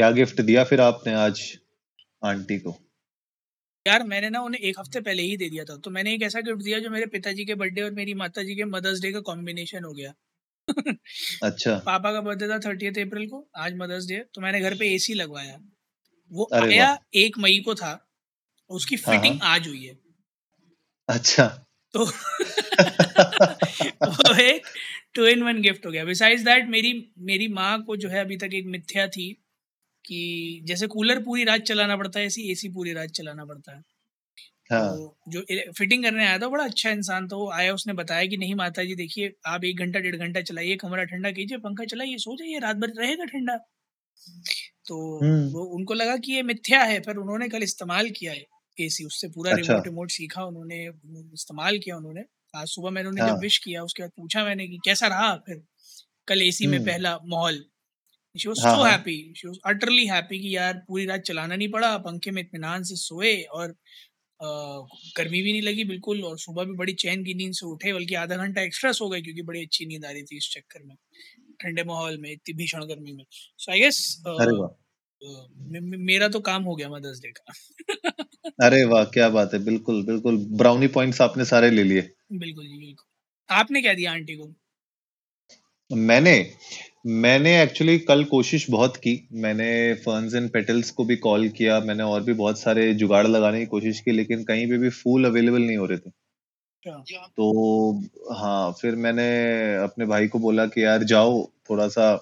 क्या गिफ्ट दिया फिर आपने आज आंटी को? यार मैंने ना उन्हें एक हफ़्ते पहले ही दे दिया था। तो मैंने एक ऐसा गिफ्ट दिया जो मेरे पिताजी के बर्थडे और मेरी माता जी के मदर्स डे का कॉम्बिनेशन हो गया। अच्छा। पापा का बर्थडे था थर्टी अप्रैल को आज मदर्स डे तो मैंने घर पे एसी लगवाया। वो आया एक मई को था। उसकी हाँ, फिटिंग आज हुई है। अच्छा। तो वो एक टू इन वन गिफ्ट हो गया। बिसाइड्स दैट मेरी मेरी माँ को जो है अभी तक एक मिथ्या थी। कि जैसे कूलर पूरी रात चलाना पड़ता है ऐसी एसी पूरी रात चलाना पड़ता है हाँ तो जो फिटिंग करने आया था बड़ा अच्छा इंसान था वो आया उसने बताया कि नहीं माता जी देखिए आप एक घंटा डेढ़ घंटा चलाइए कमरा ठंडा कीजिए पंखा चलाइए सो जाइए रात भर रहेगा ठंडा तो हम्म। वो उनको लगा कि ये मिथ्या है पर उन्होंने कल इस्तेमाल किया है एसी उससे पूरा अच्छा। रिमोट रिमोट सीखा उन्होंने इस्तेमाल किया उन्होंने आज सुबह मैंने उन्हें हाँ। जब विश किया उसके बाद पूछा मैंने कि कैसा रहा फिर कल एसी में हम्म। पहला माहौल शी वॉज़ हाँ, सो हाँ। Happy she was utterly happy कि यार पूरी रात चलाना नहीं पड़ा पंखे में इत्मीनान से सोए और गर्मी भी नहीं लगी बिल्कुल और सुबह भी बड़ी चैन की नींद से उठे बल्कि आधा घंटा एक्स्ट्रा सो गए क्योंकि बड़ी अच्छी नींद आ रही थी इस चक्कर में ठंडे माहौल में इतनी भीषण गर्मी में। सो आई गेस मेरा तो काम हो गया मदर्स डे का। अरे वाह क्या बात है। बिल्कुल बिल्कुल ब्राउनी पॉइंट्स आपने सारे ले लिए। बिल्कुल जी बिल्कुल। आपने क्या दिया आंटी को? मैंने? मैंने एक्चुअली कल कोशिश बहुत की। मैंने फर्न्स एंड पेटल्स को भी कॉल किया मैंने और भी बहुत सारे जुगाड़ लगाने की कोशिश की लेकिन कहीं पे भी फूल अवेलेबल नहीं हो रहे थे। अच्छा। तो हाँ फिर मैंने अपने भाई को बोला कि यार जाओ थोड़ा सा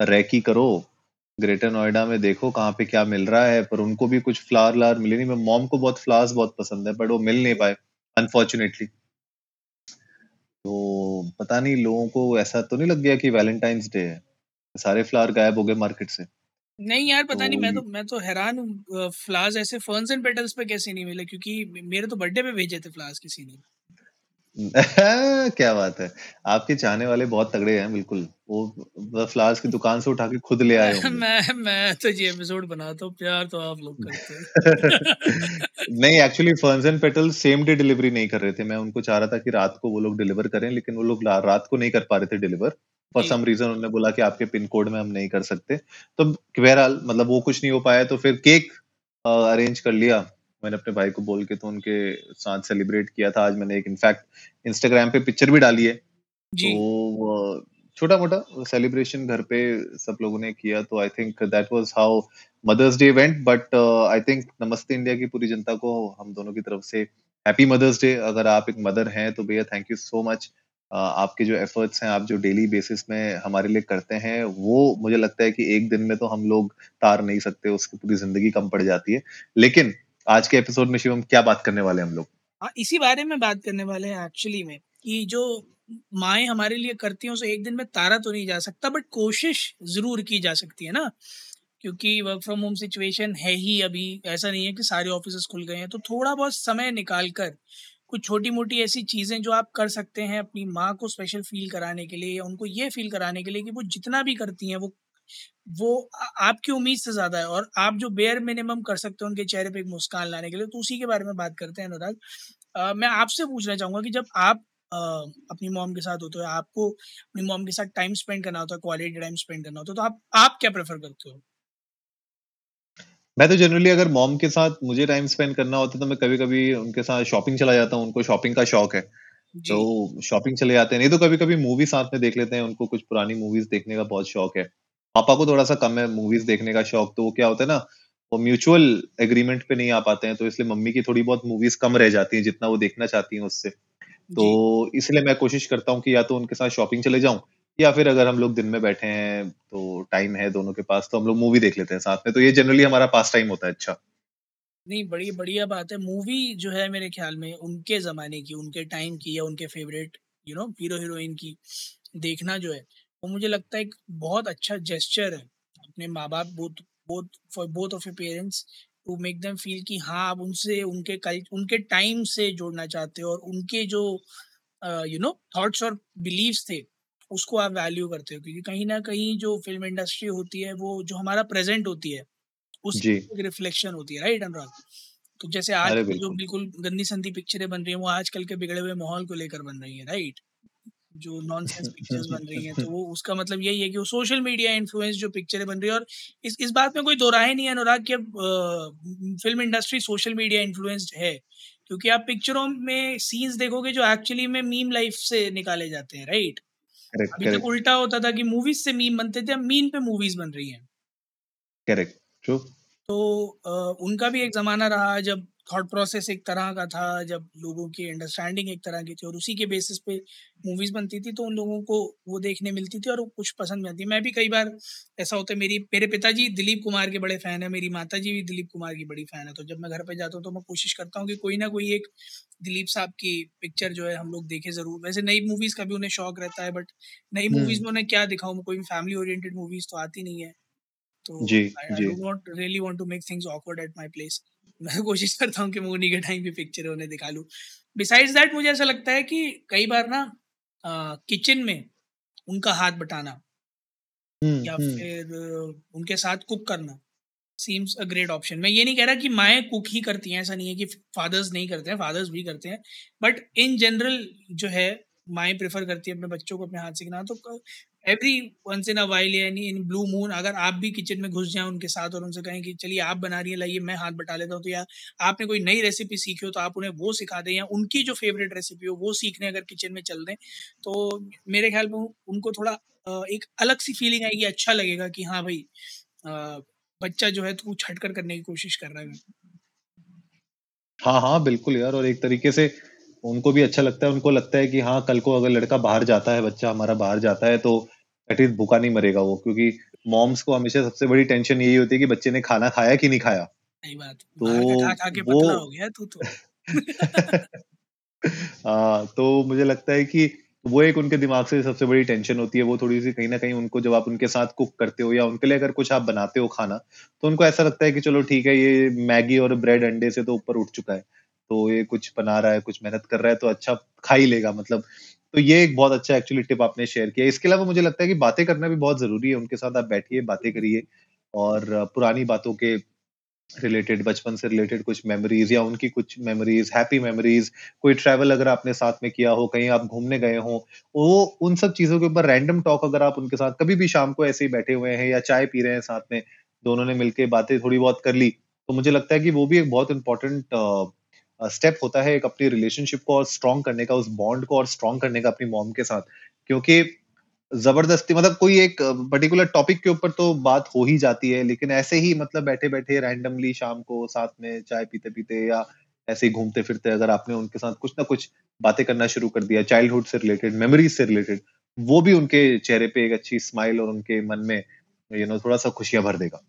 रैकी करो ग्रेटर नोएडा में देखो कहाँ पे क्या मिल रहा है पर उनको भी कुछ फ्लावर लावर मिले नहीं। मैं मॉम को बहुत फ्लावर्स बहुत पसंद है बट वो मिल नहीं पाए अनफॉर्चुनेटली तो पता नहीं लोगों को ऐसा तो नहीं लग गया कि वैलेंटाइंस डे है? सारे फ्लावर गायब हो गए मार्केट से। नहीं यार पता तो नहीं मैं तो मैं तो हैरान हूँ। फ्लावर्स ऐसे फर्न्स एंड पेटल्स पे कैसे नहीं मिले? क्योंकि मेरे तो बर्थडे पे भेजे थे फ्लावर्स किसी ने। क्या बात है। आपके चाहने वाले बहुत तगड़े हैं बिल्कुल। वो फ्लावर्स की दुकान से उठा के खुद ले आए होंगे। मैं मैं तो ये एपिसोड बनाता हूँ प्यार तो आप लोग करते हैं। नहीं actually Ferns and Petals same day delivery नहीं कर रहे थे। मैं उनको चाह रहा था कि रात को वो लोग डिलीवर करें लेकिन वो लोग ला- रात को नहीं कर पा रहे थे डिलीवर फॉर जी। सम रीजन उन्होंने बोला कि आपके पिन कोड में हम नहीं कर सकते। तो बहरहाल मतलब वो कुछ नहीं हो पाया तो फिर केक अरेंज कर लिया। मैंने अपने भाई को बोल के तो उनके साथ सेलिब्रेट किया था। आज मैंने एक इनफैक्ट इंस्टाग्राम पे पिक्चर भी डाली है। जी। तो छोटा मोटा सेलिब्रेशन घर पे सब लोगों ने किया। तो I think that was how Mother's Day event but I think नमस्ते इंडिया की पूरी जनता को हम दोनों की तरफ़ से हैप्पी मदर्स डे अगर आप एक मदर हैं तो भैया थैंक यू सो मच आपके जो एफर्ट्स हैं आप जो डेली बेसिस में हमारे लिए करते हैं वो मुझे लगता है कि एक दिन में तो हम लोग तार नहीं सकते उसकी पूरी ज़िंदगी कम पड़ जाती है। लेकिन आज के एपिसोड में शिवम, क्या बात करने वाले हम लोग? हाँ इसी बारे में बात करने वाले हैं एक्चुअली में, कि जो माएँ हमारे लिए करती हैं, उसे एक दिन में तारा तो नहीं जा सकता बट कोशिश ज़रूर की जा सकती है ना? क्योंकि वर्क फ्रॉम होम सिचुएशन है ही अभी, ऐसा नहीं है कि सारे ऑफ़िस खुल गए हैं तो थोड़ा बहुत समय निकाल कर कुछ छोटी मोटी ऐसी चीज़ें जो आप कर सकते हैं अपनी माँ को स्पेशल फील कराने के लिए, या उनको ये फील कराने के लिए कि वो जितना भी करती हैं, वो वो आपकी उम्मीद से ज़्यादा है और आप जो बेयर मिनिमम कर सकते हो उनके चेहरे पे एक मुस्कान लाने के लिए तो उसी के बारे में बात करते हैं अनुराग। मैं आपसे पूछना चाहूँगा कि जब आप अ, अपनी मॉम के साथ होते हो आपको अपनी मॉम के साथ टाइम स्पेंड करना होता है क्वालिटी टाइम स्पेंड करना होता है तो आप आप क्या प्रेफर करते हो? मैं तो जनरली अगर मॉम के साथ मुझे टाइम स्पेंड करना होता है तो मैं कभी कभी उनके साथ शॉपिंग चला जाता हूँ उनको शॉपिंग का शौक है। तो शॉपिंग चले जाते हैं नहीं तो कभी कभी मूवी साथ में देख लेते हैं उनको कुछ पुरानी मूवीज़ देखने का बहुत शौक है। पापा को थोड़ा सा कम है मूवीज़ देखने का शौक तो वो क्या होता है ना वो म्यूचुअल एग्रीमेंट पे नहीं आ पाते हैं तो इसलिए मम्मी की थोड़ी बहुत मूवीज़ कम रह जाती हैं जितना वो देखना चाहती हैं उससे। तो इसलिए मैं कोशिश करता हूँ कि या तो उनके साथ शॉपिंग चले जाऊँ या फिर अगर हम लोग दिन में बैठे हैं तो टाइम है दोनों के पास तो हम लोग मूवी देख लेते हैं साथ में तो ये जनरली हमारा पास टाइम होता है अच्छा। नहीं बड़ी बढ़िया बात है मूवी जो है मेरे ख्याल में उनके ज़माने की उनके टाइम की या उनके favourite you know hero heroine की देखना जो है वो मुझे लगता है एक बहुत अच्छा जेस्चर है अपने माँ बाप both both for both of your parents to make them feel कि हाँ आप उनसे उनके कल उनके टाइम से जोड़ना चाहते हो और उनके जो यू नो थॉट्स और बिलीव्स थे उसको आप वैल्यू करते हो। क्योंकि कहीं ना कहीं जो फ़िल्म इंडस्ट्री होती है वो जो हमारा प्रेजेंट होती है उसकी एक रिफ्लेक्शन होती है राइट अनुराग? तो जैसे आज जो बिल्कुल। बिल्कुल गंदी संदी पिक्चरें बन रही हैं वो आजकल के बिगड़े हुए माहौल को लेकर बन रही है राइट जो नॉनसेंस पिक्चर्स बन रही हैं तो वो उसका मतलब यही है कि वो सोशल मीडिया इन्फ्लुएंस जो पिक्चरें बन रही है और इस इस बात में कोई दो राय नहीं है अनुराग कि अब film industry social media influenced है क्योंकि आप पिक्चरों में सीन्स देखोगे जो एक्चुअली में मीम लाइफ से निकाले जाते हैं राइट करेक्ट अभी तक उल्टा होता था कि मूवीज़ से मीम बनते थे अब मीम पे मूवीज़ बन रही हैं। करेक्ट ट्रू तो अ, उनका भी एक ज़माना रहा जब थॉट प्रोसेस एक तरह का था जब लोगों की अंडरस्टैंडिंग एक तरह की थी और उसी के बेसिस पे मूवीज़ बनती थी तो उन लोगों को वो देखने मिलती थी और वो कुछ पसंद में आती। मैं भी कई बार ऐसा होता है मेरी मेरे पिताजी दिलीप कुमार के बड़े फ़ैन है मेरी माता जी भी दिलीप कुमार की बड़ी फ़ैन है तो जब मैं घर पर जाता हूँ तो मैं कोशिश करता हूँ कि कोई ना कोई एक दिलीप साहब की पिक्चर जो है हम लोग देखें ज़रूर। वैसे नई मूवीज़ का भी उन्हें शौक रहता है बट नई मूवीज़ हम्म। में उन्हें क्या दिखाऊँ कोई फैमिली ओरिएंटेड मूवीज़ तो आती नहीं है तो जी I I ji. Do not really want to make things awkward at my place मैं कोशिश करता हूँ कि मैं उन्हीं के टाइम की पिक्चर उन्हें दिखा लूँ। बिसाइड्स दैट मुझे ऐसा लगता है कि कई बार ना किचन में उनका हाथ बटाना हम्म या हम्म। फिर उनके साथ कुक करना सीम्स अ ग्रेट ऑप्शन मैं ये नहीं कह रहा कि माएँ कुक ही करती हैं ऐसा नहीं है कि फादर्स नहीं करते हैं फादर्स भी करते हैं। बट इन जनरल जो है माएँ प्रेफर करती है अपने बच्चों को अपने हाथ सीखना तो every once in a while यानी इन ब्लू मून अगर आप भी किचन में घुस जाएँ उनके साथ और उनसे कहें कि, चलिए आप बना रही हैं, लाइए मैं हाथ बटा लेता हूँ। तो या आपने कोई नई रेसिपी सीखी हो तो आप उन्हें वो सिखा दें या उनकी जो फेवरेट रेसिपी हो, वो सीखने अगर किचन में चल दें तो मेरे ख्याल में उनको थोड़ा एक अलग सी फीलिंग आएगी अच्छा लगेगा कि हाँ भाई बच्चा जो है तो कुछ हटकर करने की कोशिश कर रहा है। हाँ हाँ बिल्कुल यार, और एक तरीके से उनको भी अच्छा लगता है उनको लगता है कि हाँ कल को अगर लड़का बाहर जाता है बच्चा हमारा बाहर जाता है तो एटलीस्ट भूखा नहीं मरेगा वो क्योंकि मॉम्स को हमेशा सबसे बड़ी टेंशन यही होती है कि बच्चे ने खाना खाया कि नहीं खाया। बात तो खा खा वो हो गया तू तो। हाँ तो मुझे लगता है कि वो एक उनके दिमाग से सबसे बड़ी टेंशन होती है वो थोड़ी सी कहीं ना कहीं उनको जब आप उनके साथ कुक करते हो या उनके लिए अगर कुछ आप बनाते हो खाना तो उनको ऐसा लगता है कि चलो ठीक है ये मैगी और ब्रेड अंडे से तो ऊपर उठ चुका है। तो ये कुछ बना रहा है, कुछ मेहनत कर रहा है तो अच्छा खा ही लेगा मतलब। तो ये एक बहुत अच्छा एक्चुअली टिप आपने शेयर किया। इसके अलावा मुझे लगता है कि बातें करना भी बहुत ज़रूरी है, उनके साथ आप बैठिए, बातें करिए और पुरानी बातों के रिलेटेड बचपन से रिलेटेड कुछ मेमोरीज या उनकी कुछ मेमोरीज हैप्पी मेमोरीज कोई ट्रैवल अगर आपने साथ में किया हो, कहीं आप घूमने गए हो, वो उन सब चीज़ों के ऊपर रैंडम टॉक अगर आप उनके साथ, कभी भी शाम को ऐसे ही बैठे हुए हैं या चाय पी रहे हैं साथ में, दोनों ने मिलकर बातें थोड़ी बहुत कर ली तो मुझे लगता है कि वो भी एक बहुत इंपॉर्टेंट स्टेप होता है एक अपनी रिलेशनशिप को और स्ट्रॉन्ग करने का उस बॉन्ड को और स्ट्रॉन्ग करने का अपनी मॉम के साथ। क्योंकि ज़बरदस्ती मतलब कोई एक पर्टिकुलर टॉपिक के ऊपर तो बात हो ही जाती है लेकिन ऐसे ही मतलब बैठे बैठे रैंडमली शाम को साथ में चाय पीते पीते या ऐसे ही घूमते फिरते अगर आपने उनके साथ कुछ ना कुछ बातें करना शुरू कर दिया चाइल्डहुड से रिलेटेड मेमोरीज से रिलेटेड वो भी उनके चेहरे पे एक अच्छी स्माइल और उनके मन में यू you नो know, थोड़ा सा खुशियाँ भर देगा।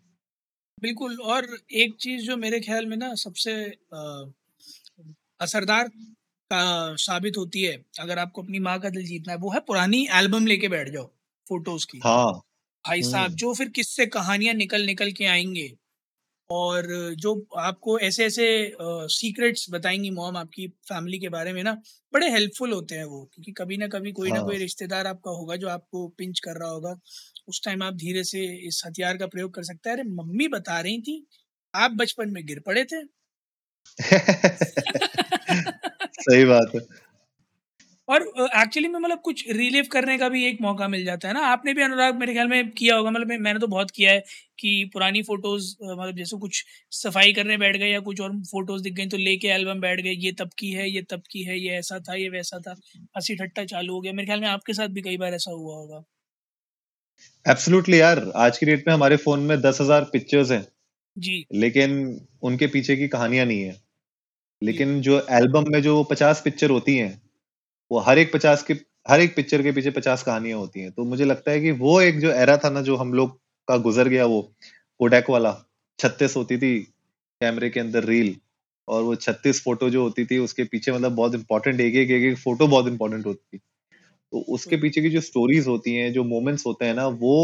बिल्कुल और एक चीज़ जो मेरे ख्याल में ना सबसे असरदार का साबित होती है। अगर आपको अपनी माँ का दिल जीतना है वो है पुरानी एल्बम लेके बैठ जाओ फ़ोटोज़ की। हाँ। भाई साहब हम्म। जो फिर किससे कहानियाँ निकल निकल के आएँगे और जो आपको ऐसे ऐसे सीक्रेट्स बताएँगी मॉम आपकी फैमिली के बारे में ना बड़े हेल्पफुल होते हैं वो क्योंकि कभी ना कभी कोई हाँ। ना हाँ। कोई रिश्तेदार आपका होगा जो आपको पिंच कर रहा होगा। उस टाइम आप धीरे से इस हथियार का प्रयोग कर सकते हैं। अरे मम्मी बता रही थी आप बचपन में गिर पड़े थे। सही बात है। और एक्चुअली में मतलब कुछ रिलीव करने का भी एक मौका मिल जाता है ना? आपने भी अनुराग मेरे ख्याल में किया होगा मतलब मैंने तो बहुत किया है कि पुरानी फ़ोटोज़ मतलब जैसे कुछ सफ़ाई करने बैठ गए या कुछ और फ़ोटोज़ दिख गई तो लेके एल्बम बैठ गए ये तब की है ये तब की है ये ऐसा था ये वैसा था हँसी ठट्टा चालू हो गया। मेरे ख्याल में आपके साथ भी कई बार ऐसा हुआ होगा। एब्सोल्युटली यार आज की डेट में हमारे फ़ोन में दस हज़ार पिक्चर्स हैं। जी। लेकिन उनके पीछे की कहानियाँ नहीं है। जी लेकिन जो। एल्बम में जो पचास पिक्चर होती हैं वो हर एक पचास के हर एक पिक्चर के पीछे पचास कहानियाँ होती हैं। तो मुझे लगता है कि वो एक जो एरा था ना जो हम लोग का गुजर गया वो कोडैक वाला छत्तीस होती थी कैमरे के अंदर रील और वो छत्तीस फ़ोटो जो होती थी उसके पीछे मतलब बहुत इंपॉर्टेंट एक एक एक एक फ़ोटो बहुत इंपॉर्टेंट होती थी। तो उसके पीछे की जो स्टोरीज होती हैं जो मोमेंट्स होते हैं ना वो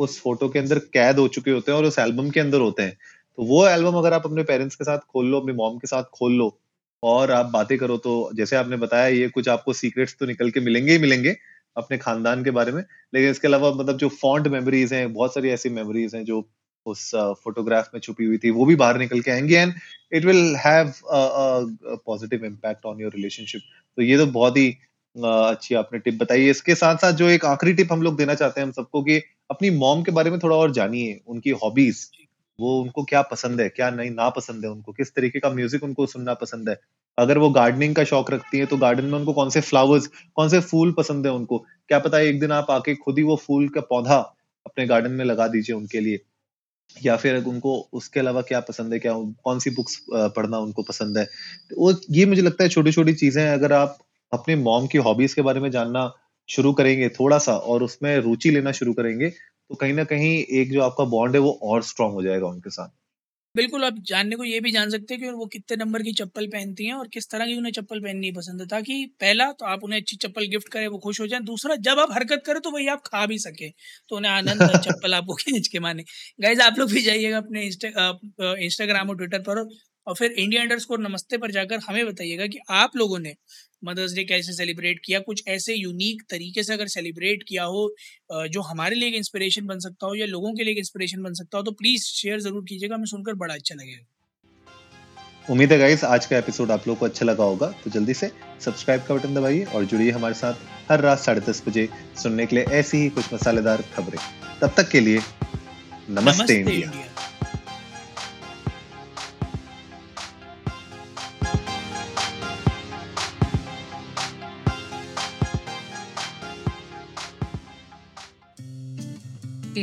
उस फ़ोटो के अंदर कैद हो चुके होते हैं और उस एल्बम के अंदर होते हैं। तो वो एल्बम अगर आप अपने पेरेंट्स के साथ खोल लो, अपनी मॉम के साथ खोल लो और आप बातें करो तो जैसे आपने बताया, ये कुछ आपको सीक्रेट्स तो निकल के मिलेंगे ही मिलेंगे अपने खानदान के बारे में। लेकिन इसके अलावा मतलब जो फॉन्ट मेमोरीज हैं, बहुत सारी ऐसी मेमोरीज हैं जो उस फोटोग्राफ में छुपी हुई थी, वो भी बाहर निकल के आएँगी and it will have positive impact on your relationship तो ये तो बहुत ही अच्छी आपने टिप बताई। इसके साथ साथ जो एक आखिरी टिप हम लोग देना चाहते हैं हम सबको कि अपनी मॉम के बारे में थोड़ा और जानिए, उनकी हॉबीज वो उनको क्या पसंद है, क्या नहीं ना पसंद है उनको, किस तरीके का म्यूज़िक उनको सुनना पसंद है। अगर वो गार्डनिंग का शौक रखती है तो गार्डन में उनको कौन से फ्लावर्स कौन से फूल पसंद है उनको? क्या पता है एक दिन आप आके खुद ही वो फूल का पौधा अपने गार्डन में लगा दीजिए उनके लिए। या फिर उनको उसके अलावा क्या पसंद है, क्या कौन सी बुक्स पढ़ना उनको पसंद है? तो वो, ये मुझे लगता है छोटी छोटी चीज़ें अगर आप अपने मॉम की हॉबीज के बारे में जानना शुरू करेंगे थोड़ा सा और उसमें रुचि लेना शुरू करेंगे तो कहीं ना कहीं एक जो आपका बॉन्ड है वो और स्ट्रांग हो जाएगा उनके साथ। बिल्कुल, आप जानने को ये भी जान सकते हैं कि वो कितने नंबर की चप्पल पहनती हैं और किस तरह की उन्हें चप्पल पहननी पसंद है। ताकि पहला तो आप उन्हें अच्छी चप्पल गिफ्ट करें, वो खुश हो जाए। दूसरा, जब आप हरकत करें तो वही आप खा भी सके। तो उन्हें आनंद चप्पल आपको खींच के माने। गाइज़ आप लोग भी जाइएगा अपने इंस्टाग्राम और ट्विटर पर फिर इंडिया अंडर स्कोर नमस्ते पर जाकर हमें बताइएगा कि आप लोगों ने मदर्स डे कैसे सेलिब्रेट किया कुछ ऐसे यूनिक तरीके से अगर सेलिब्रेट किया हो जो हमारे लिए इंस्पिरेशन बन सकता हो या लोगों के लिए इंस्पिरेशन बन सकता हो तो प्लीज़ शेयर ज़रूर कीजिएगा हमें सुनकर बड़ा अच्छा लगेगा। उम्मीद है गाइस आज का एपिसोड आप लोगों को अच्छा लगा होगा तो जल्दी से सब्सक्राइब का बटन दबाइए और जुड़िए हमारे साथ हर रात साढ़े दस बजे सुनने के लिए ऐसी ही कुछ मसालेदार खबरें। तब तक के लिए नमस्ते, नमस्ते इंडिया, इंडिया।